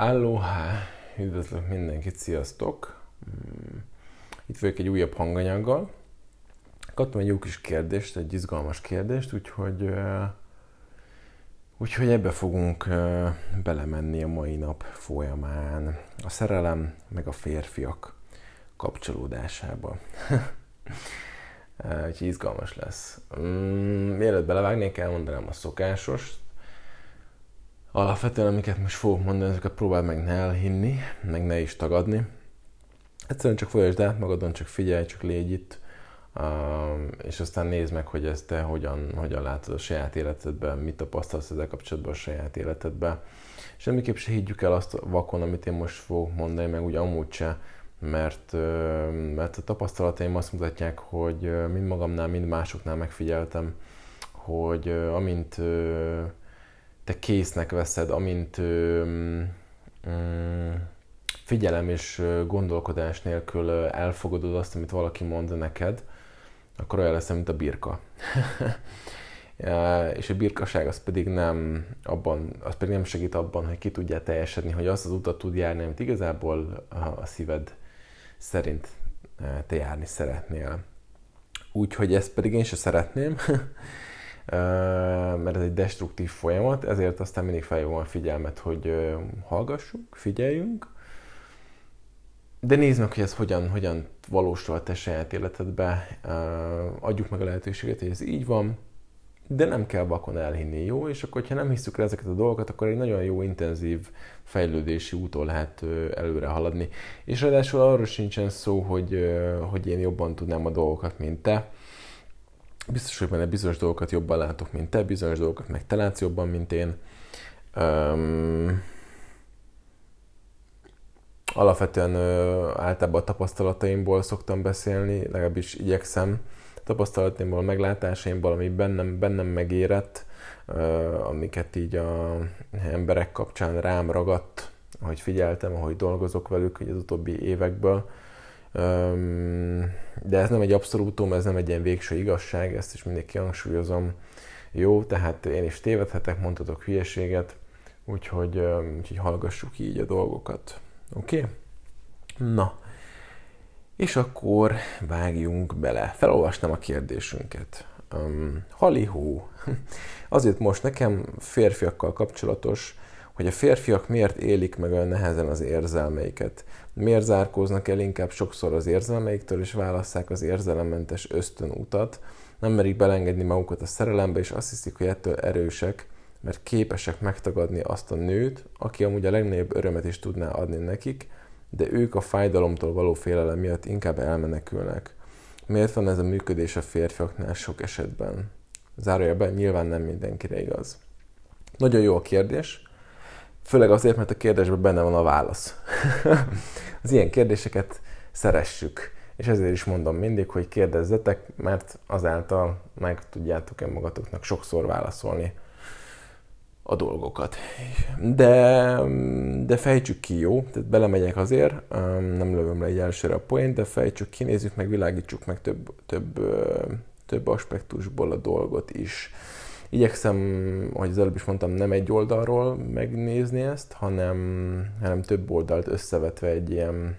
Aloha! Üdvözlök mindenkit, sziasztok! Mm, itt vagyok egy újabb hanganyaggal. Kaptam egy jó kis kérdést, egy izgalmas kérdést, úgyhogy, úgyhogy ebbe fogunk belemenni a mai nap folyamán. A szerelem meg a férfiak kapcsolódásába. Úgyhogy izgalmas lesz. Mm, mielőtt belevágnék, elmondanám a szokásos, alapvetően, amiket most fogok mondani, ezeket próbáld meg ne elhinni, meg ne is tagadni. Egyszerűen csak folyasd át magadon, csak figyelj, csak légy itt, és aztán nézd meg, hogy ezt te hogyan, hogyan látod a saját életedben, mit tapasztalsz ezzel kapcsolatban a saját életedben. Semmiképp se higgyük el azt vakon, amit én most fogok mondani, meg úgy amúgy se, mert, mert a tapasztalataim azt mutatják, hogy mind magamnál, mind másoknál megfigyeltem, hogy amint te késznek veszed, amint mm, figyelem és gondolkodás nélkül elfogadod azt, amit valaki mond neked, akkor olyan lesz, mint a birka. és a birkaság az pedig nem abban, az pedig nem segít abban, hogy ki tudja teljesedni, hogy azt az utat tud járni, amit igazából a szíved szerint te járni szeretnél. Úgyhogy ezt pedig én sem szeretném, mert ez egy destruktív folyamat, ezért aztán mindig felhívom a figyelmet, hogy hallgassuk, figyeljünk, de nézd meg, hogy ez hogyan, hogyan valósul a te saját életedbe, adjuk meg a lehetőséget, hogy ez így van, de nem kell vakon elhinni, jó? És akkor, ha nem hiszük el ezeket a dolgokat, akkor egy nagyon jó, intenzív fejlődési úton lehet előre haladni. És ráadásul arról sincsen szó, hogy, hogy én jobban tudnám a dolgokat, mint te, biztos, hogy benne bizonyos dolgokat jobban látok, mint te, bizonyos dolgokat meg te látsz jobban, mint én. Um, alapvetően ö, általában a tapasztalataimból szoktam beszélni, legalábbis igyekszem. A tapasztalataimból, meglátásaimból, ami bennem, bennem megérett, ö, amiket így a emberek kapcsán rám ragadt, ahogy figyeltem, ahogy dolgozok velük az utóbbi évekből de ez nem egy abszolútum, ez nem egy ilyen végső igazság, ezt is mindig kihangsúlyozom. Jó, tehát én is tévedhetek, mondhatok hülyeséget, úgyhogy, úgyhogy hallgassuk így a dolgokat. Oké? Okay? Na, és akkor vágjunk bele. Felolvasnám a kérdésünket. Um, halihó. Azért most nekem férfiakkal kapcsolatos hogy a férfiak miért élik meg olyan nehezen az érzelmeiket. Miért zárkóznak el inkább sokszor az érzelmeiktől, és válasszák az érzelemmentes ösztön utat, nem merik belengedni magukat a szerelembe, és azt hiszik, hogy ettől erősek, mert képesek megtagadni azt a nőt, aki amúgy a legnagyobb örömet is tudná adni nekik, de ők a fájdalomtól való félelem miatt inkább elmenekülnek. Miért van ez a működés a férfiaknál sok esetben? Zárójelben nyilván nem mindenkire igaz. Nagyon jó a kérdés, Főleg azért, mert a kérdésben benne van a válasz. az ilyen kérdéseket szeressük. És ezért is mondom mindig, hogy kérdezzetek, mert azáltal meg tudjátok-e magatoknak sokszor válaszolni a dolgokat. De, de fejtsük ki, jó? Tehát belemegyek azért, nem lövöm le egy elsőre a poént, de fejtsük ki, nézzük meg, világítsuk meg több, több, több aspektusból a dolgot is. Igyekszem, hogy az előbb is mondtam, nem egy oldalról megnézni ezt, hanem, hanem több oldalt összevetve egy ilyen,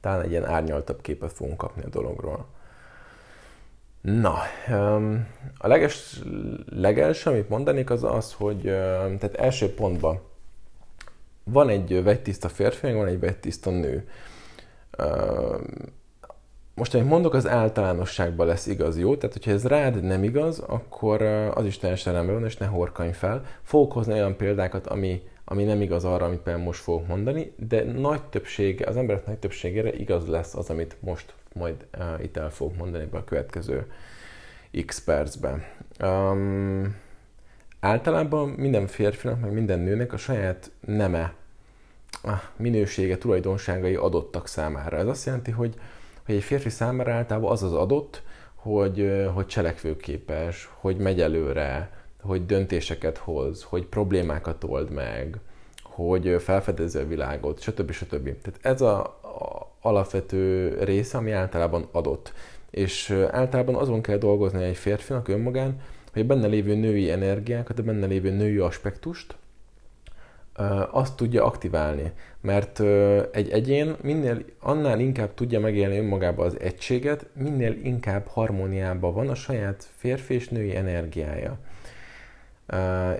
talán egy ilyen árnyaltabb képet fogunk kapni a dologról. Na, a leges, legelső, amit mondanék, az az, hogy tehát első pontban van egy vegytiszta férfi, van egy vegytiszta nő most, amit mondok, az általánosságban lesz igaz, jó? Tehát, hogyha ez rád nem igaz, akkor az is teljesen rendben van, és ne horkanj fel. Fogok hozni olyan példákat, ami, ami nem igaz arra, amit például most fogok mondani, de nagy többsége, az emberek nagy többségére igaz lesz az, amit most majd uh, itt el fogok mondani be a következő x percben. Um, általában minden férfinak, meg minden nőnek a saját neme, a minősége, tulajdonságai adottak számára. Ez azt jelenti, hogy hogy egy férfi számára általában az az adott, hogy, hogy cselekvőképes, hogy megy előre, hogy döntéseket hoz, hogy problémákat old meg, hogy felfedezi a világot, stb. stb. Tehát ez a, a alapvető része, ami általában adott. És általában azon kell dolgozni egy férfinak önmagán, hogy a benne lévő női energiákat, a benne lévő női aspektust azt tudja aktiválni. Mert egy egyén minél annál inkább tudja megélni önmagába az egységet, minél inkább harmóniában van a saját férfi és női energiája.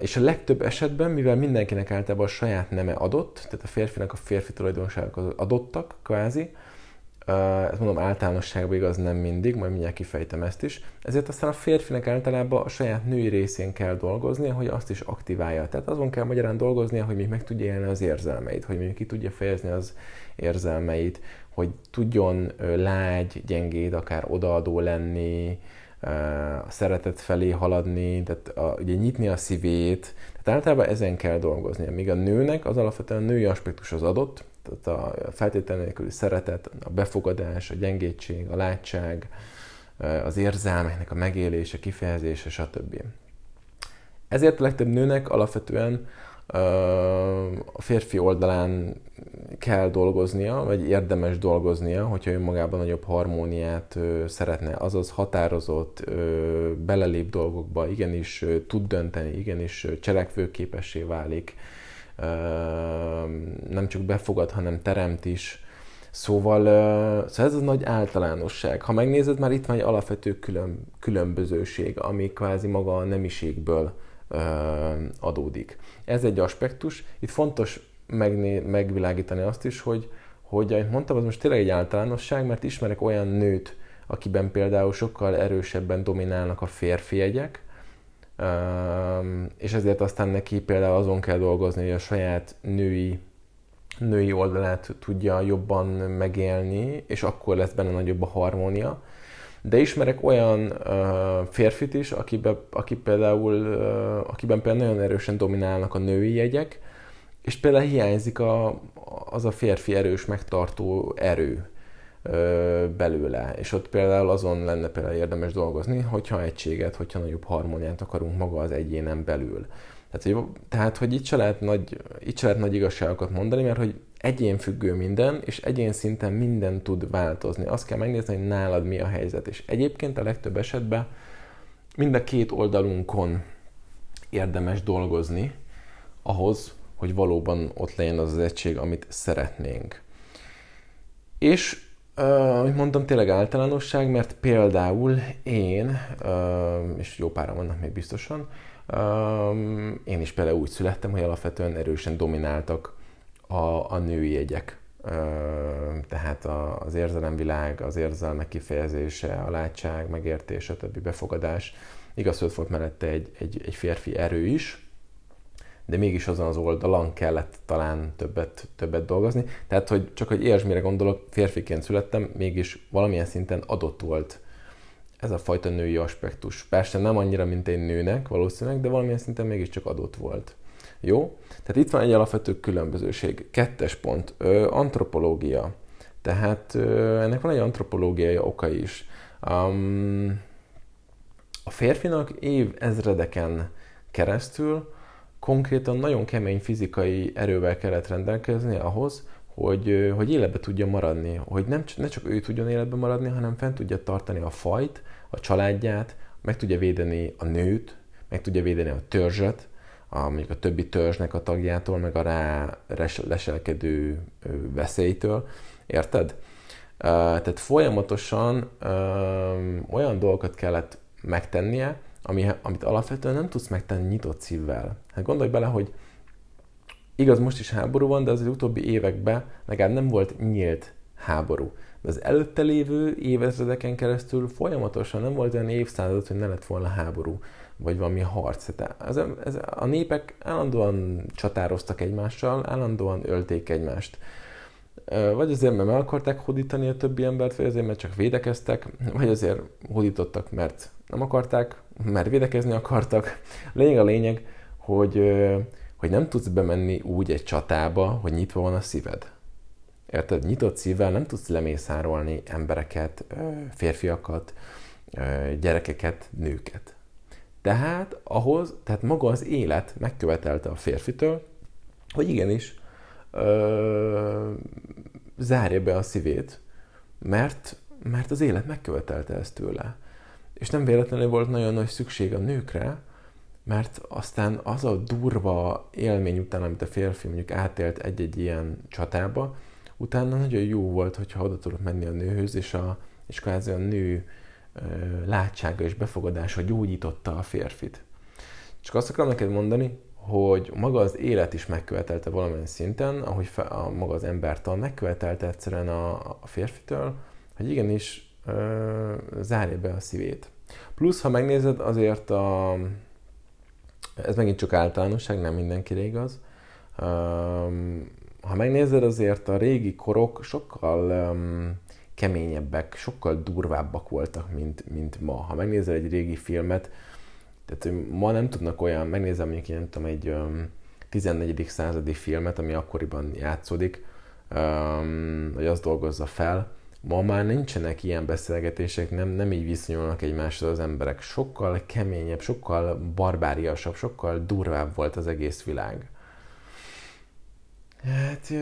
És a legtöbb esetben, mivel mindenkinek általában a saját neme adott, tehát a férfinak a férfi tulajdonságok adottak, kvázi, ezt mondom általánosságban igaz nem mindig, majd mindjárt kifejtem ezt is, ezért aztán a férfinek általában a saját női részén kell dolgoznia, hogy azt is aktiválja. Tehát azon kell magyarán dolgoznia, hogy még meg tudja élni az érzelmeit, hogy még ki tudja fejezni az érzelmeit, hogy tudjon lágy, gyengéd, akár odaadó lenni, a szeretet felé haladni, tehát a, ugye nyitni a szívét, tehát általában ezen kell dolgozni. Míg a nőnek az alapvetően a női aspektus az adott, tehát a feltétel nélküli szeretet, a befogadás, a gyengétség, a látság, az érzelmeknek a megélése, kifejezése, stb. Ezért a legtöbb nőnek alapvetően a férfi oldalán kell dolgoznia, vagy érdemes dolgoznia, hogyha önmagában nagyobb harmóniát szeretne, azaz határozott, belelép dolgokba, igenis tud dönteni, igenis cselekvőképessé válik, nem csak befogad, hanem teremt is. Szóval, szóval ez a nagy általánosság. Ha megnézed, már itt van egy alapvető külön, különbözőség, ami kvázi maga a nemiségből adódik. Ez egy aspektus. Itt fontos megné, megvilágítani azt is, hogy, hogy ahogy mondtam, az most tényleg egy általánosság, mert ismerek olyan nőt, akiben például sokkal erősebben dominálnak a férfi jegyek, és ezért aztán neki például azon kell dolgozni, hogy a saját női, női oldalát tudja jobban megélni, és akkor lesz benne nagyobb a harmónia. De ismerek olyan uh, férfit is, akibe, aki például, uh, akiben például nagyon erősen dominálnak a női jegyek, és például hiányzik a, az a férfi erős megtartó erő belőle. És ott például azon lenne például érdemes dolgozni, hogyha egységet, hogyha nagyobb harmóniát akarunk maga az egyénen belül. Tehát, hogy, tehát, hogy itt se, lehet nagy, itt se lehet nagy igazságokat mondani, mert hogy egyén függő minden, és egyén szinten minden tud változni. Azt kell megnézni, hogy nálad mi a helyzet. És egyébként a legtöbb esetben mind a két oldalunkon érdemes dolgozni ahhoz, hogy valóban ott legyen az az egység, amit szeretnénk. És Uh, mondtam, tényleg általánosság, mert például én, és jó pára vannak még biztosan, én is például úgy születtem, hogy alapvetően erősen domináltak a, a női jegyek. Tehát a, az érzelemvilág, az érzelmek kifejezése, a látság, megértés, a többi befogadás. Igaz, hogy volt mellette egy, egy, egy férfi erő is, de mégis azon az oldalon kellett talán többet, többet dolgozni. Tehát, hogy csak hogy értsd, mire gondolok, férfiként születtem, mégis valamilyen szinten adott volt ez a fajta női aspektus. Persze nem annyira, mint egy nőnek valószínűleg, de valamilyen szinten mégiscsak adott volt. Jó? Tehát itt van egy alapvető különbözőség. Kettes pont. Ö, antropológia. Tehát ö, ennek van egy antropológiai oka is. Um, a férfinak év ezredeken keresztül konkrétan nagyon kemény fizikai erővel kellett rendelkezni ahhoz, hogy, hogy életbe tudja maradni, hogy nem, ne csak ő tudjon életbe maradni, hanem fent tudja tartani a fajt, a családját, meg tudja védeni a nőt, meg tudja védeni a törzset, a, mondjuk a többi törzsnek a tagjától, meg a rá leselkedő veszélytől. Érted? Tehát folyamatosan olyan dolgokat kellett megtennie, ami, amit alapvetően nem tudsz megtenni nyitott szívvel. Hát gondolj bele, hogy igaz, most is háború van, de az, utóbbi években legalább nem volt nyílt háború. De az előtte lévő évezredeken keresztül folyamatosan nem volt olyan évszázad, hogy ne lett volna háború, vagy valami harc. Tehát ez, ez, a népek állandóan csatároztak egymással, állandóan ölték egymást. Vagy azért, mert meg akarták hódítani a többi embert, vagy azért, mert csak védekeztek, vagy azért hódítottak, mert nem akarták, mert védekezni akartak. Lényeg a lényeg, hogy, hogy nem tudsz bemenni úgy egy csatába, hogy nyitva van a szíved. Érted? Nyitott szívvel nem tudsz lemészárolni embereket, férfiakat, gyerekeket, nőket. Tehát ahhoz, tehát maga az élet megkövetelte a férfitől, hogy igenis ö, zárja be a szívét, mert, mert az élet megkövetelte ezt tőle és nem véletlenül volt nagyon nagy szükség a nőkre, mert aztán az a durva élmény után, amit a férfi mondjuk átélt egy-egy ilyen csatába, utána nagyon jó volt, hogyha oda tudott menni a nőhöz, és, a, és kvázi a nő ö, látsága és befogadása gyógyította a férfit. Csak azt akarom neked mondani, hogy maga az élet is megkövetelte valamilyen szinten, ahogy fe, a, maga az embertől megkövetelte egyszerűen a, a férfitől, hogy igenis ö, zárja be a szívét. Plusz, ha megnézed, azért a, ez megint csak általánosság, nem mindenkire igaz. Um, ha megnézed, azért a régi korok sokkal keményebbek, sokkal durvábbak voltak, mint, mint ma. Ha megnézel egy régi filmet, tehát ma nem tudnak olyan, megnézem mondjuk én, tudom, egy um, 14. századi filmet, ami akkoriban játszódik, hogy azt dolgozza fel, Ma már nincsenek ilyen beszélgetések, nem, nem így viszonyulnak egymáshoz az emberek. Sokkal keményebb, sokkal barbáriasabb, sokkal durvább volt az egész világ. Hát,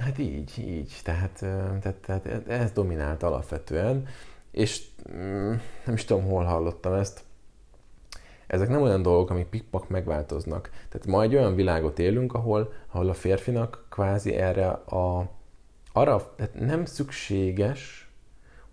hát így, így. Tehát, tehát, tehát ez dominált alapvetően, és mm, nem is tudom, hol hallottam ezt, ezek nem olyan dolgok, amik pikpak megváltoznak. Tehát ma egy olyan világot élünk, ahol, ahol a férfinak kvázi erre a arra tehát nem szükséges,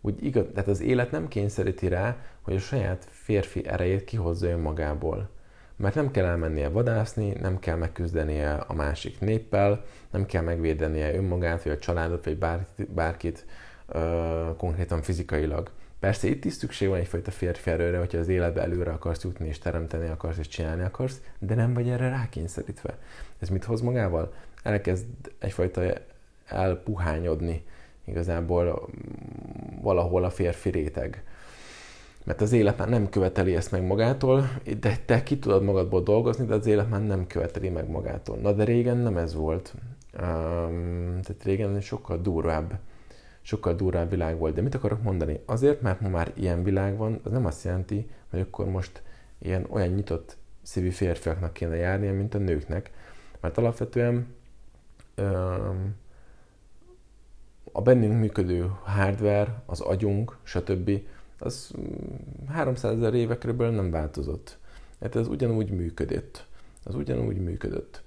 úgy igaz, tehát az élet nem kényszeríti rá, hogy a saját férfi erejét kihozza önmagából. Mert nem kell elmennie vadászni, nem kell megküzdenie a másik néppel, nem kell megvédenie önmagát, vagy a családot, vagy bár, bárkit ö, konkrétan fizikailag. Persze itt is szükség van egyfajta férfi erőre, hogyha az életbe előre akarsz jutni, és teremteni akarsz, és csinálni akarsz, de nem vagy erre rákényszerítve. Ez mit hoz magával? Elkezd egyfajta elpuhányodni igazából valahol a férfi réteg. Mert az élet már nem követeli ezt meg magától, de te ki tudod magadból dolgozni, de az élet már nem követeli meg magától. Na de régen nem ez volt. Um, tehát régen sokkal durvább, sokkal durvább világ volt. De mit akarok mondani? Azért, mert ma már ilyen világ van, az nem azt jelenti, hogy akkor most ilyen olyan nyitott szívű férfiaknak kéne járnia, mint a nőknek. Mert alapvetően um, a bennünk működő hardware, az agyunk, stb. az 300 mm, ezer éve körülbelül nem változott. Hát ez ugyanúgy működött. Az ugyanúgy működött.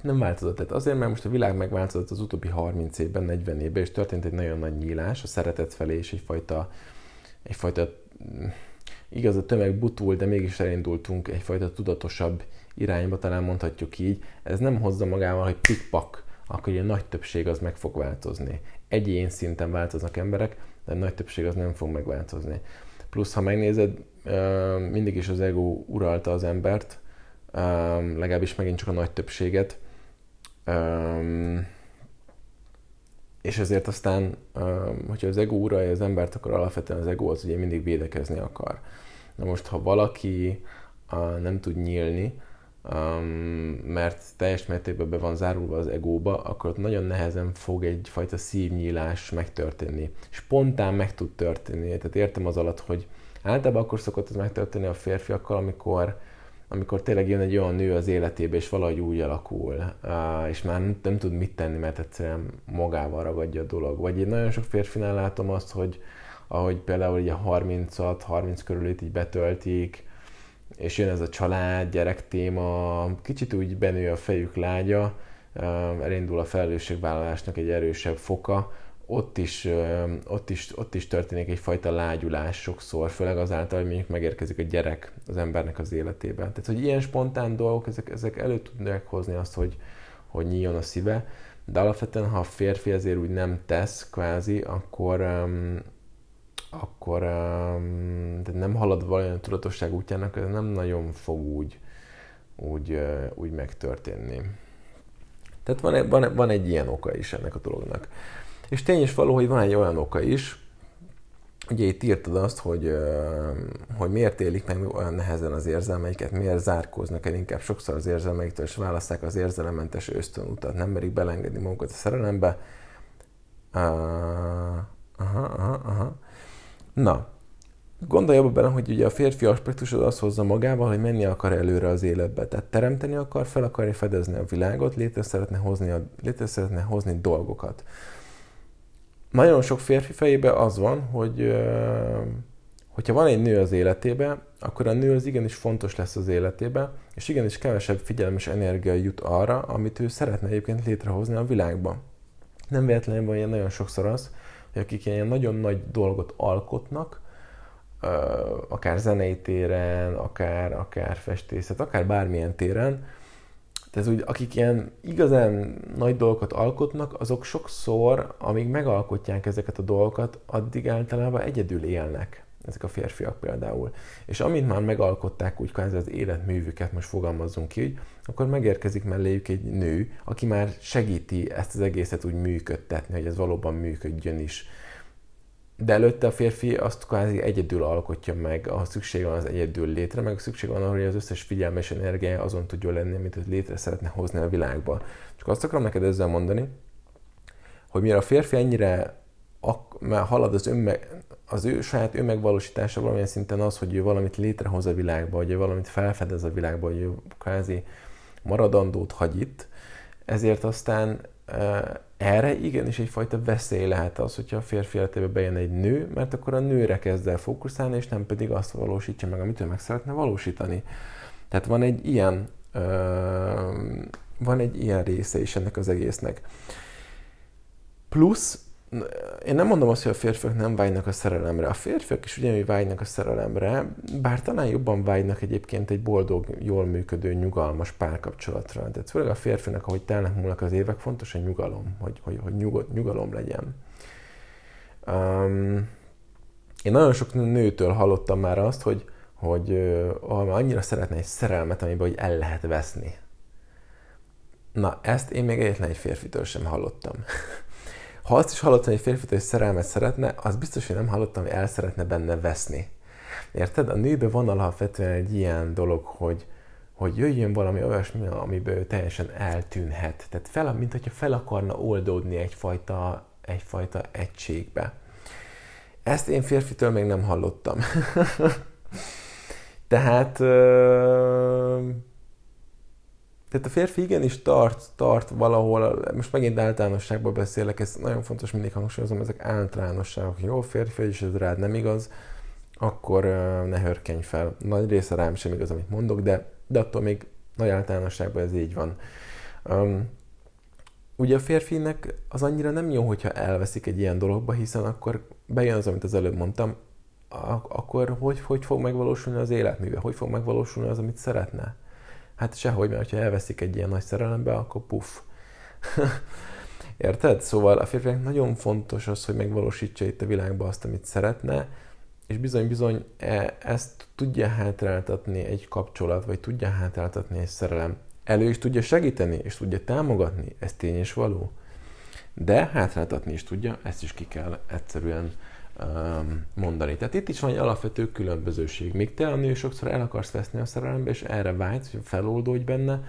Nem változott. Tehát azért, mert most a világ megváltozott az utóbbi 30 évben, 40 évben, és történt egy nagyon nagy nyílás a szeretet felé, és egyfajta, egyfajta mm, igaz, a tömeg butul, de mégis elindultunk egyfajta tudatosabb irányba, talán mondhatjuk így. Ez nem hozza magával, hogy pikpak akkor a nagy többség az meg fog változni. Egyén szinten változnak emberek, de a nagy többség az nem fog megváltozni. Plusz, ha megnézed, mindig is az ego uralta az embert, legalábbis megint csak a nagy többséget, és ezért aztán, hogyha az ego uralja az embert, akkor alapvetően az ego az ugye mindig védekezni akar. Na most, ha valaki nem tud nyílni, um, mert teljes mértékben be van zárulva az egóba, akkor ott nagyon nehezen fog egyfajta szívnyílás megtörténni. Spontán meg tud történni. Tehát értem az alatt, hogy általában akkor szokott ez megtörténni a férfiakkal, amikor amikor tényleg jön egy olyan nő az életébe, és valahogy úgy alakul, és már nem, tud mit tenni, mert egyszerűen magával ragadja a dolog. Vagy én nagyon sok férfinál látom azt, hogy ahogy például ugye 36-30 körülét így betöltik, és jön ez a család, gyerek téma, kicsit úgy benő a fejük lágya, elindul a felelősségvállalásnak egy erősebb foka, ott is, ott, is, ott is történik egyfajta lágyulás sokszor, főleg azáltal, hogy mondjuk megérkezik a gyerek az embernek az életébe. Tehát, hogy ilyen spontán dolgok, ezek, ezek elő tudnak hozni azt, hogy, hogy nyíljon a szíve, de alapvetően, ha a férfi ezért úgy nem tesz, kvázi, akkor, akkor um, de nem halad valamilyen tudatosság útjának, ez nem nagyon fog úgy, úgy, úgy megtörténni. Tehát van, van, van egy ilyen oka is ennek a dolognak. És tény is való, hogy van egy olyan oka is, ugye itt írtad azt, hogy, uh, hogy miért élik meg olyan nehezen az érzelmeiket, miért zárkóznak el inkább sokszor az érzelmeiktől, és választák az érzelemmentes ösztönutat, nem merik belengedni magukat a szerelembe. Uh, aha, aha, aha. Na, gondolj abba bele, hogy ugye a férfi aspektus az azt hozza magával, hogy menni akar előre az életbe. Tehát teremteni akar, fel akarja fedezni a világot, létre szeretne hozni, a, létre szeretne hozni dolgokat. Nagyon sok férfi fejében az van, hogy, hogyha van egy nő az életébe, akkor a nő az igenis fontos lesz az életébe, és igenis kevesebb figyelem energia jut arra, amit ő szeretne egyébként létrehozni a világban. Nem véletlenül van ilyen nagyon sokszor az, akik ilyen nagyon nagy dolgot alkotnak, akár zenei téren, akár, akár festészet, akár bármilyen téren, tehát úgy, akik ilyen igazán nagy dolgokat alkotnak, azok sokszor, amíg megalkotják ezeket a dolgokat, addig általában egyedül élnek ezek a férfiak például. És amint már megalkották úgy kvázi az életművüket, most fogalmazzunk ki, hogy akkor megérkezik melléjük egy nő, aki már segíti ezt az egészet úgy működtetni, hogy ez valóban működjön is. De előtte a férfi azt kvázi egyedül alkotja meg, ahhoz szükség van az egyedül létre, meg szükség van arra, hogy az összes figyelme és energiája azon tudjon lenni, amit őt létre szeretne hozni a világba. Csak azt akarom neked ezzel mondani, hogy mire a férfi ennyire ak- már halad az, önme, az ő saját önmegvalósítása valamilyen szinten az, hogy ő valamit létrehoz a világba, hogy ő valamit felfedez a világba, hogy ő kvázi maradandót hagy itt, ezért aztán erre igenis egyfajta veszély lehet az, hogyha a férfi életébe bejön egy nő, mert akkor a nőre kezd el fókuszálni, és nem pedig azt valósítja meg, amit ő meg szeretne valósítani. Tehát van egy ilyen, van egy ilyen része is ennek az egésznek. Plusz én nem mondom azt, hogy a férfiak nem vágynak a szerelemre. A férfiak is ugyanúgy vágynak a szerelemre, bár talán jobban vágynak egyébként egy boldog, jól működő, nyugalmas párkapcsolatra. Tehát főleg a férfinak, ahogy telnek múlnak az évek, fontos a nyugalom, hogy, hogy, hogy nyugod, nyugalom legyen. Um, én nagyon sok nőtől hallottam már azt, hogy, hogy uh, annyira szeretne egy szerelmet, amiben hogy el lehet veszni. Na, ezt én még egyetlen egy férfitől sem hallottam. Ha azt is hallottam, hogy egy férfi hogy szerelmet szeretne, az biztos, hogy nem hallottam, hogy el szeretne benne veszni. Érted? A nőben van alapvetően egy ilyen dolog, hogy, hogy jöjjön valami olyasmi, amiből ő teljesen eltűnhet. Tehát fel, mint hogyha fel akarna oldódni egyfajta, egyfajta egységbe. Ezt én férfitől még nem hallottam. Tehát tehát a férfi igenis tart, tart valahol, most megint általánosságban beszélek, ez nagyon fontos, mindig hangsúlyozom, ezek általánosságok. Jó, férfi, és ez rád nem igaz, akkor ne hörkenj fel. Nagy része rám sem igaz, amit mondok, de, de attól még nagy általánosságban ez így van. Um, ugye a férfinek az annyira nem jó, hogyha elveszik egy ilyen dologba, hiszen akkor bejön az, amit az előbb mondtam, akkor hogy, hogy fog megvalósulni az életműve? Hogy fog megvalósulni az, amit szeretne? Hát sehogy, mert ha elveszik egy ilyen nagy szerelembe, akkor puff. Érted? Szóval a férfiak nagyon fontos az, hogy megvalósítsa itt a világban azt, amit szeretne, és bizony-bizony e, ezt tudja hátráltatni egy kapcsolat, vagy tudja hátráltatni egy szerelem. Elő is tudja segíteni, és tudja támogatni, ez tény és való. De hátráltatni is tudja, ezt is ki kell egyszerűen mondani. Tehát itt is van egy alapvető különbözőség. Míg te a nő sokszor el akarsz veszni a szerelembe, és erre vágysz, hogy feloldódj benne,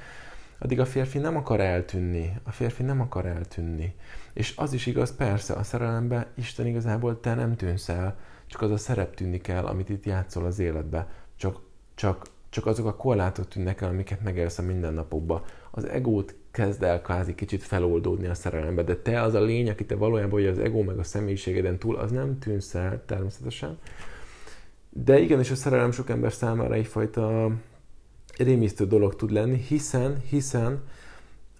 addig a férfi nem akar eltűnni. A férfi nem akar eltűnni. És az is igaz, persze, a szerelembe Isten igazából te nem tűnsz el, csak az a szerep tűnik el, amit itt játszol az életbe. Csak, csak, csak azok a korlátok tűnnek el, amiket megélsz a mindennapokban. Az egót kezd el kvázi kicsit feloldódni a szerelembe, de te az a lény, aki te valójában, hogy az ego meg a személyiségeden túl, az nem tűnsz el természetesen. De igenis a szerelem sok ember számára egyfajta rémisztő dolog tud lenni, hiszen, hiszen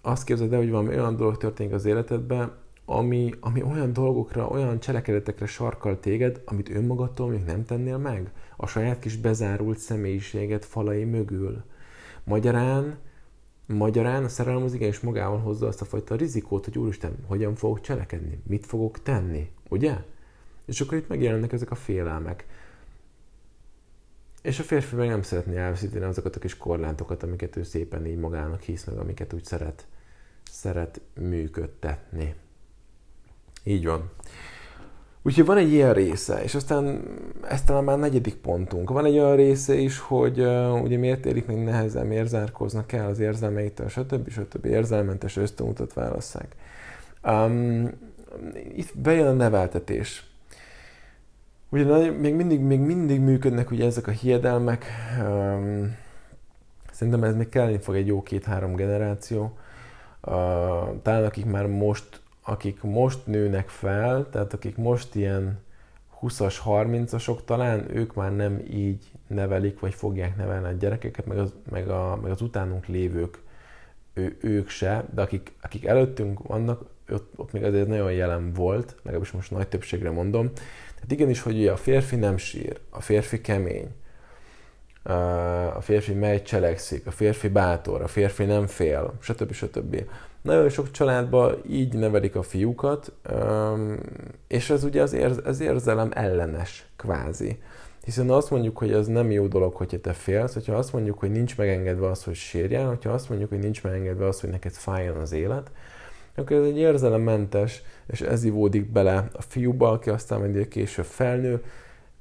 azt képzeld el, hogy valami olyan dolog történik az életedben, ami, ami olyan dolgokra, olyan cselekedetekre sarkal téged, amit önmagadtól még nem tennél meg. A saját kis bezárult személyiséget falai mögül. Magyarán Magyarán a szerelem az igenis magával hozza azt a fajta rizikót, hogy úristen, hogyan fogok cselekedni, mit fogok tenni, ugye? És akkor itt megjelennek ezek a félelmek. És a férfi meg nem szeretné elveszíteni azokat a kis korlátokat, amiket ő szépen így magának hisz meg, amiket úgy szeret, szeret működtetni. Így van. Úgyhogy van egy ilyen része, és aztán ez talán már negyedik pontunk. Van egy olyan része is, hogy uh, ugye miért érik még nehezen, miért zárkóznak el az érzelmeitől, stb. stb. érzelmentes ösztönutat válasszák. Um, itt bejön a neveltetés. Ugye még mindig, még mindig működnek ugye ezek a hiedelmek. Um, szerintem ez még kelleni fog egy jó két-három generáció. Uh, talán akik már most akik most nőnek fel, tehát akik most ilyen 20-as, 30-asok talán, ők már nem így nevelik, vagy fogják nevelni a gyerekeket, meg az, meg a, meg az utánunk lévők, ő, ők se, de akik, akik előttünk vannak, ott, ott még azért nagyon jelen volt, legalábbis most nagy többségre mondom. Tehát igenis, hogy ugye a férfi nem sír, a férfi kemény, a férfi megy, cselekszik, a férfi bátor, a férfi nem fél, stb. stb. Nagyon sok családban így nevelik a fiúkat, és ez ugye az, érz, az érzelem ellenes, kvázi. Hiszen azt mondjuk, hogy ez nem jó dolog, hogyha te félsz, hogyha azt mondjuk, hogy nincs megengedve az, hogy sérjen, hogyha azt mondjuk, hogy nincs megengedve az, hogy neked fájjon az élet, akkor ez egy érzelemmentes, és ez ivódik bele a fiúba, aki aztán mindig később felnő,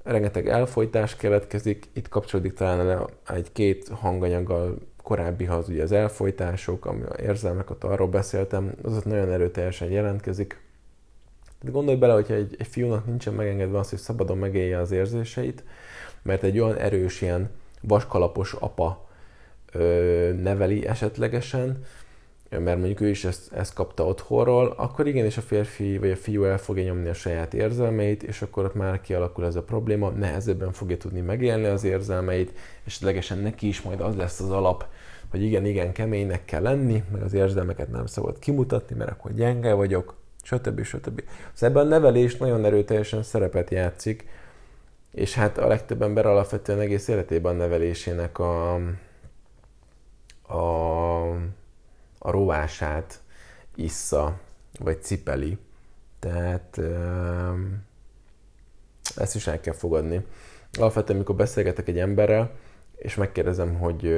rengeteg elfolytás keletkezik, itt kapcsolódik talán egy-két hanganyaggal korábbihoz, ugye az elfolytások, ami a érzelmeket arról beszéltem, az ott nagyon erőteljesen jelentkezik. Tehát gondolj bele, hogyha egy, egy fiúnak nincsen megengedve az, hogy szabadon megélje az érzéseit, mert egy olyan erős, ilyen vaskalapos apa ö, neveli esetlegesen, mert mondjuk ő is ezt, ezt kapta otthonról, akkor igenis a férfi vagy a fiú el fogja nyomni a saját érzelmeit, és akkor ott már kialakul ez a probléma, nehezebben fogja tudni megélni az érzelmeit, és legesen neki is majd az lesz az alap, hogy igen, igen, keménynek kell lenni, meg az érzelmeket nem szabad kimutatni, mert akkor gyenge vagyok, stb. stb. Szóval ebben a nevelés nagyon erőteljesen szerepet játszik, és hát a legtöbb ember alapvetően egész életében a nevelésének a, a a rovását issza, vagy cipeli. Tehát ezt is el kell fogadni. Alapvetően, amikor beszélgetek egy emberrel, és megkérdezem, hogy,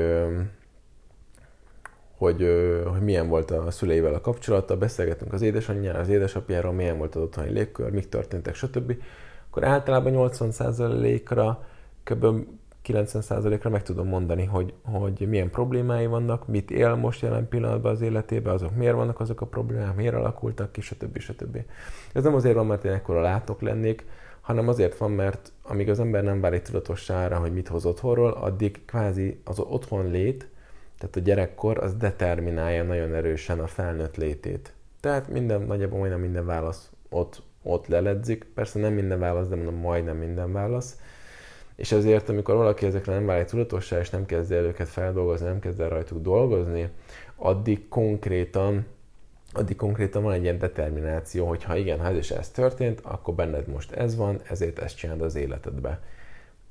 hogy, hogy milyen volt a szüleivel a kapcsolata, beszélgetünk az édesanyjáról, az édesapjáról, milyen volt az otthoni légkör, mik történtek, stb. Akkor általában 80%-ra kb. 90%-ra meg tudom mondani, hogy, hogy milyen problémái vannak, mit él most jelen pillanatban az életében, azok miért vannak azok a problémák, miért alakultak ki, stb. stb. Ez nem azért van, mert én ekkora látok lennék, hanem azért van, mert amíg az ember nem válik tudatossára, hogy mit hoz otthonról, addig kvázi az otthon lét, tehát a gyerekkor, az determinálja nagyon erősen a felnőtt létét. Tehát minden, nagyjából majdnem minden válasz ott, ott leledzik. Persze nem minden válasz, de mondom majdnem minden válasz és ezért, amikor valaki ezekre nem válik tudatossá, és nem kezd el őket feldolgozni, nem kezd el rajtuk dolgozni, addig konkrétan addig konkrétan van egy ilyen determináció, hogy ha igen, ha ez is ez történt, akkor benned most ez van, ezért ezt csinálod az életedbe.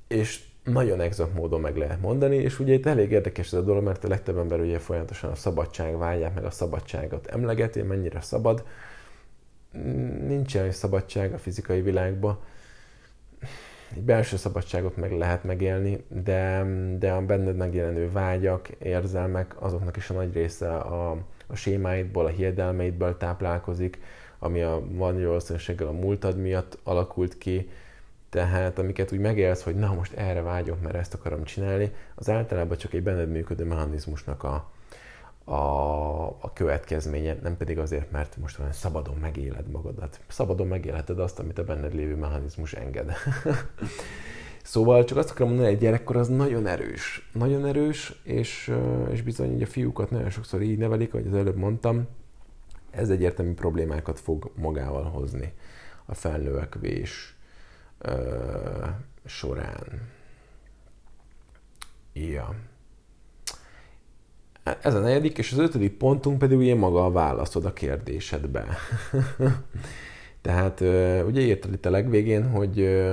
És nagyon exakt módon meg lehet mondani, és ugye itt elég érdekes ez a dolog, mert a legtöbb ember ugye folyamatosan a szabadság vágyát, meg a szabadságot emlegeti, mennyire szabad. Nincs olyan szabadság a fizikai világban, egy belső szabadságot meg lehet megélni, de, de a benned megjelenő vágyak, érzelmek, azoknak is a nagy része a, a sémáidból, a hiedelmeidből táplálkozik, ami a van valószínűséggel a múltad miatt alakult ki, tehát amiket úgy megélsz, hogy na most erre vágyok, mert ezt akarom csinálni, az általában csak egy benned működő mechanizmusnak a, a, a következménye, nem pedig azért, mert most olyan szabadon megéled magadat. Szabadon megélheted azt, amit a benned lévő mechanizmus enged. szóval csak azt akarom mondani, egy gyerekkor az nagyon erős. Nagyon erős, és, és bizony a fiúkat nagyon sokszor így nevelik, ahogy az előbb mondtam, ez egyértelmű problémákat fog magával hozni a felnövekvés ö, során. Ja. Ez a negyedik, és az ötödik pontunk pedig ugye maga a válaszod a kérdésedbe. Tehát ugye írtad itt a legvégén, hogy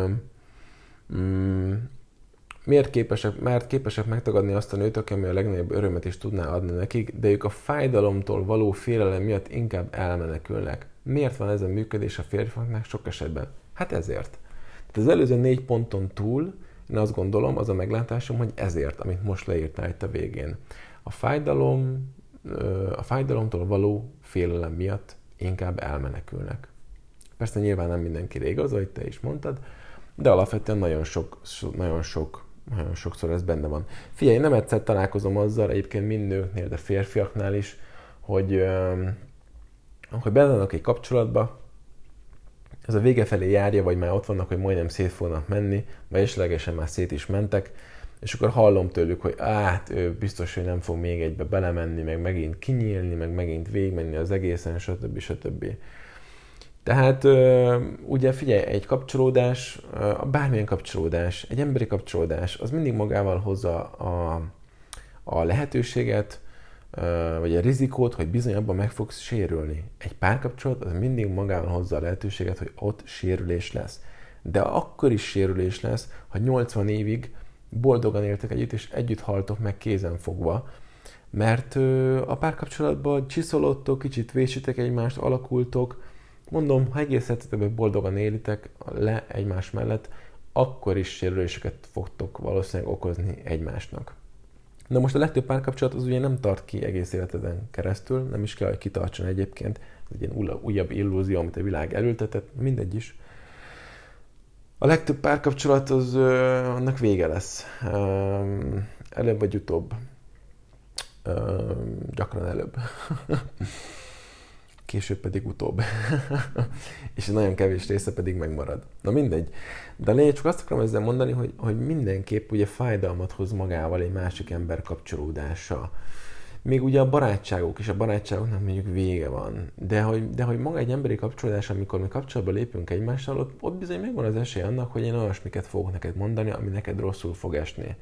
mm, miért képesek, mert képesek megtagadni azt a nőt, aki a legnagyobb örömet is tudná adni nekik, de ők a fájdalomtól való félelem miatt inkább elmenekülnek. Miért van ez a működés a férfiaknak sok esetben? Hát ezért. Tehát az előző négy ponton túl, én azt gondolom, az a meglátásom, hogy ezért, amit most leírtál itt a végén a fájdalom, a fájdalomtól való félelem miatt inkább elmenekülnek. Persze nyilván nem mindenki igaz, ahogy te is mondtad, de alapvetően nagyon sok, nagyon sok nagyon sokszor ez benne van. Figyelj, nem egyszer találkozom azzal, egyébként mind nőknél, de férfiaknál is, hogy, hogy benne vannak egy kapcsolatba, ez a vége felé járja, vagy már ott vannak, hogy majdnem szét fognak menni, vagy esetlegesen már szét is mentek, és akkor hallom tőlük, hogy hát ő biztos, hogy nem fog még egybe belemenni, meg megint kinyílni, meg megint végigmenni az egészen, stb. stb. Tehát ugye figyelj, egy kapcsolódás, bármilyen kapcsolódás, egy emberi kapcsolódás, az mindig magával hozza a, a lehetőséget, vagy a rizikót, hogy bizony abban meg fogsz sérülni. Egy párkapcsolat az mindig magával hozza a lehetőséget, hogy ott sérülés lesz. De akkor is sérülés lesz, ha 80 évig boldogan éltek együtt, és együtt haltok meg kézen fogva, mert a párkapcsolatban csiszolottok, kicsit vésitek egymást, alakultok, mondom, ha egész életetekben boldogan élitek le egymás mellett, akkor is sérüléseket fogtok valószínűleg okozni egymásnak. Na most a legtöbb párkapcsolat az ugye nem tart ki egész életeden keresztül, nem is kell, hogy kitartson egyébként, ez egy ilyen újabb illúzió, amit a világ elültetett, mindegy is. A legtöbb párkapcsolat az annak vége lesz. Előbb vagy utóbb. Gyakran előbb. Később pedig utóbb. És nagyon kevés része pedig megmarad. Na mindegy. De lényeg csak azt akarom ezzel mondani, hogy, hogy mindenképp ugye fájdalmat hoz magával egy másik ember kapcsolódása. Még ugye a barátságok és a barátságoknak mondjuk vége van. De hogy, de hogy maga egy emberi kapcsolódás, amikor mi kapcsolatba lépünk egymással, ott, ott bizony megvan az esély annak, hogy én olyasmiket fogok neked mondani, ami neked rosszul fog esni.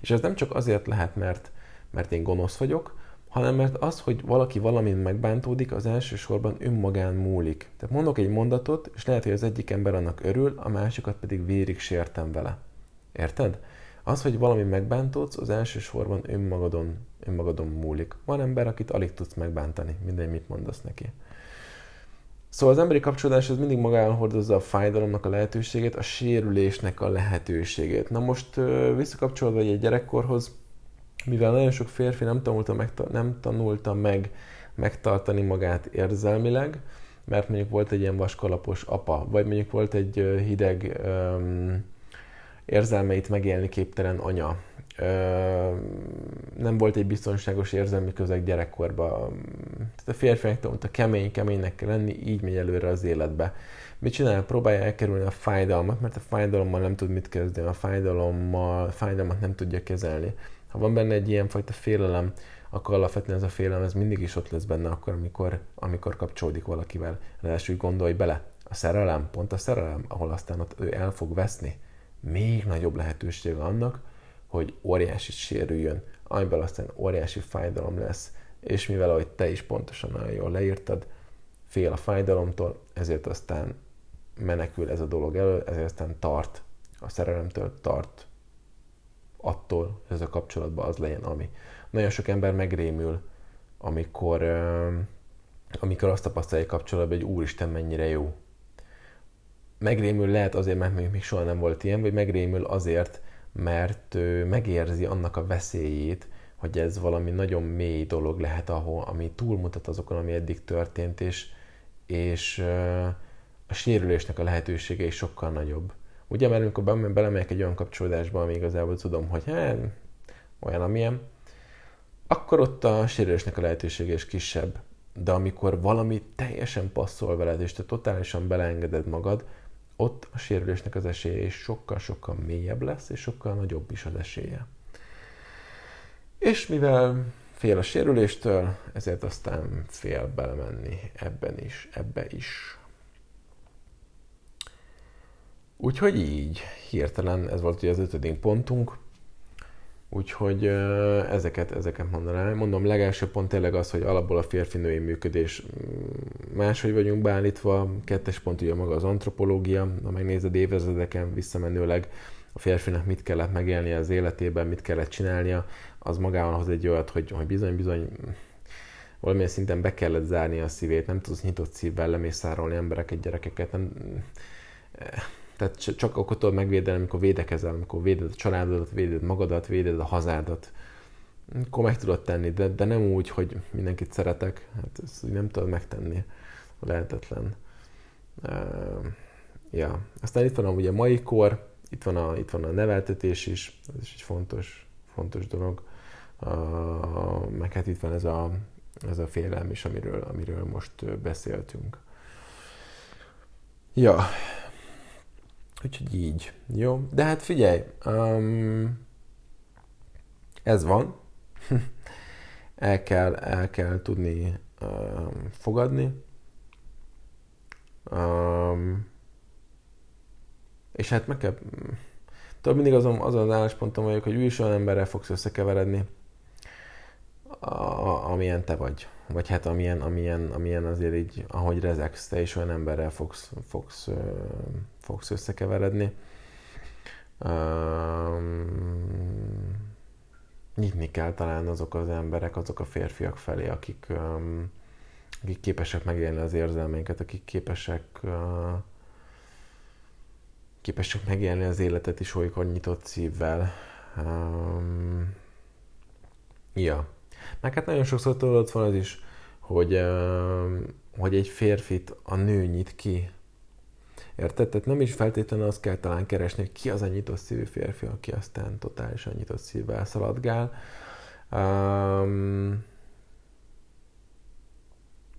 És ez nem csak azért lehet, mert, mert én gonosz vagyok, hanem mert az, hogy valaki valamin megbántódik, az elsősorban önmagán múlik. Tehát mondok egy mondatot, és lehet, hogy az egyik ember annak örül, a másikat pedig vérig sértem vele. Érted? Az, hogy valami megbántódsz, az elsősorban önmagadon, önmagadon múlik. Van ember, akit alig tudsz megbántani, mindegy, mit mondasz neki. Szóval az emberi kapcsolódás az mindig magával hordozza a fájdalomnak a lehetőségét, a sérülésnek a lehetőségét. Na most visszakapcsolódva egy gyerekkorhoz, mivel nagyon sok férfi nem tanulta meg, nem tanulta meg megtartani magát érzelmileg, mert mondjuk volt egy ilyen vaskalapos apa, vagy mondjuk volt egy hideg um, érzelmeit megélni képtelen anya, nem volt egy biztonságos érzelmi közeg gyerekkorban. Tehát a férfiak tanulta kemény, keménynek kell lenni, így megy előre az életbe. Mit csinál? Próbálja elkerülni a fájdalmat, mert a fájdalommal nem tud mit kezdeni, a fájdalommal, fájdalmat nem tudja kezelni. Ha van benne egy ilyen fajta félelem, akkor alapvetően ez a félelem ez mindig is ott lesz benne akkor, amikor, amikor kapcsolódik valakivel. Ráadásul gondolj bele, a szerelem, pont a szerelem, ahol aztán ott ő el fog veszni, még nagyobb lehetőség annak, hogy óriási sérüljön, amiből aztán óriási fájdalom lesz, és mivel ahogy te is pontosan nagyon jól leírtad, fél a fájdalomtól, ezért aztán menekül ez a dolog elő, ezért aztán tart a szerelemtől, tart attól, hogy ez a kapcsolatban az legyen, ami. Nagyon sok ember megrémül, amikor, amikor azt tapasztalja kapcsolatban, hogy úristen mennyire jó. Megrémül lehet azért, mert még, még soha nem volt ilyen, vagy megrémül azért, mert megérzi annak a veszélyét, hogy ez valami nagyon mély dolog lehet, ahol, ami túlmutat azokon, ami eddig történt, és, és a sérülésnek a lehetősége is sokkal nagyobb. Ugye, mert amikor belemegyek egy olyan kapcsolódásba, ami igazából tudom, hogy hát, olyan, amilyen, akkor ott a sérülésnek a lehetősége is kisebb. De amikor valami teljesen passzol veled, és te totálisan beleengeded magad, ott a sérülésnek az esélye is sokkal-sokkal mélyebb lesz, és sokkal nagyobb is az esélye. És mivel fél a sérüléstől, ezért aztán fél belemenni ebben is, ebbe is. Úgyhogy így, hirtelen ez volt ugye az ötödik pontunk, úgyhogy ezeket, ezeket mondanám. Mondom, legelső pont tényleg az, hogy alapból a férfi-női működés mm, máshogy vagyunk beállítva, kettes pont ugye maga az antropológia, ha megnézed évezredeken visszamenőleg, a férfinak mit kellett megélnie az életében, mit kellett csinálnia, az magában hoz egy olyat, hogy, hogy bizony-bizony valamilyen szinten be kellett zárni a szívét, nem tudsz nyitott szívvel lemészárolni embereket, gyerekeket, nem, tehát csak akkor tudod megvédeni, amikor védekezel, amikor véded a családodat, véded magadat, véded a hazádat. Akkor meg tudod tenni, de, de nem úgy, hogy mindenkit szeretek. Hát ezt nem tudod megtenni. Lehetetlen. Uh, ja. Aztán itt van a, ugye a mai kor, itt van a, itt van a neveltetés is, ez is egy fontos, fontos dolog. Uh, meg hát itt van ez a, ez a félelem is, amiről, amiről most beszéltünk. Ja, Úgyhogy így. Jó? De hát figyelj, um, ez van. el, kell, el kell tudni um, fogadni. Um, és hát meg kell... Tudod, mindig azon, azon az állásponton vagyok, hogy is olyan emberrel fogsz összekeveredni, a, amilyen te vagy. Vagy hát amilyen, amilyen, amilyen azért így, ahogy rezegsz, te is olyan emberrel fogsz, fogsz, fogsz összekeveredni. Um, nyitni kell talán azok az emberek, azok a férfiak felé, akik, um, akik képesek megélni az érzelmeinket, akik képesek uh, képesek megélni az életet is olykor nyitott szívvel. Um, ja. Meg hát nagyon sokszor tudod, van az is, hogy, um, hogy egy férfit a nő nyit ki. Érted? Tehát nem is feltétlenül azt kell talán keresni, hogy ki az a nyitott szívű férfi, aki aztán totálisan nyitott szívvel szaladgál. Um,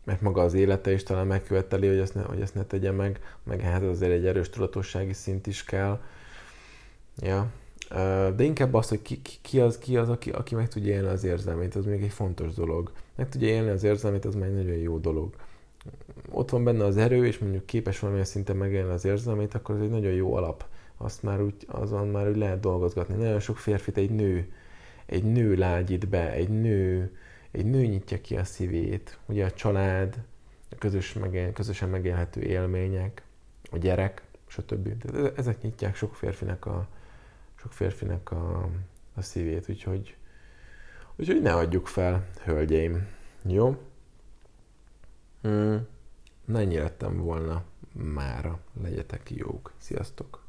mert maga az élete is talán megköveteli, hogy ezt ne, hogy ezt ne tegye meg, meg hát azért egy erős tudatossági szint is kell. Ja. De inkább az, hogy ki, ki, ki az, ki az aki, aki meg tudja élni az érzelmét, az még egy fontos dolog. Meg tudja élni az érzelmét, az már egy nagyon jó dolog. Ott van benne az erő, és mondjuk képes valamilyen szinten megélni az érzelmét, akkor ez egy nagyon jó alap. Azt már úgy, azon már úgy lehet dolgozgatni. Nagyon sok férfit egy nő, egy nő lágyít be, egy nő, egy nő nyitja ki a szívét, ugye a család, a közös megél, közösen megélhető élmények, a gyerek, stb. Tehát ezek nyitják sok férfinek a, sok férfinek a, a szívét, úgyhogy, úgyhogy ne adjuk fel, hölgyeim. Jó? Hmm. Na ennyi lettem volna mára. Legyetek jók. Sziasztok!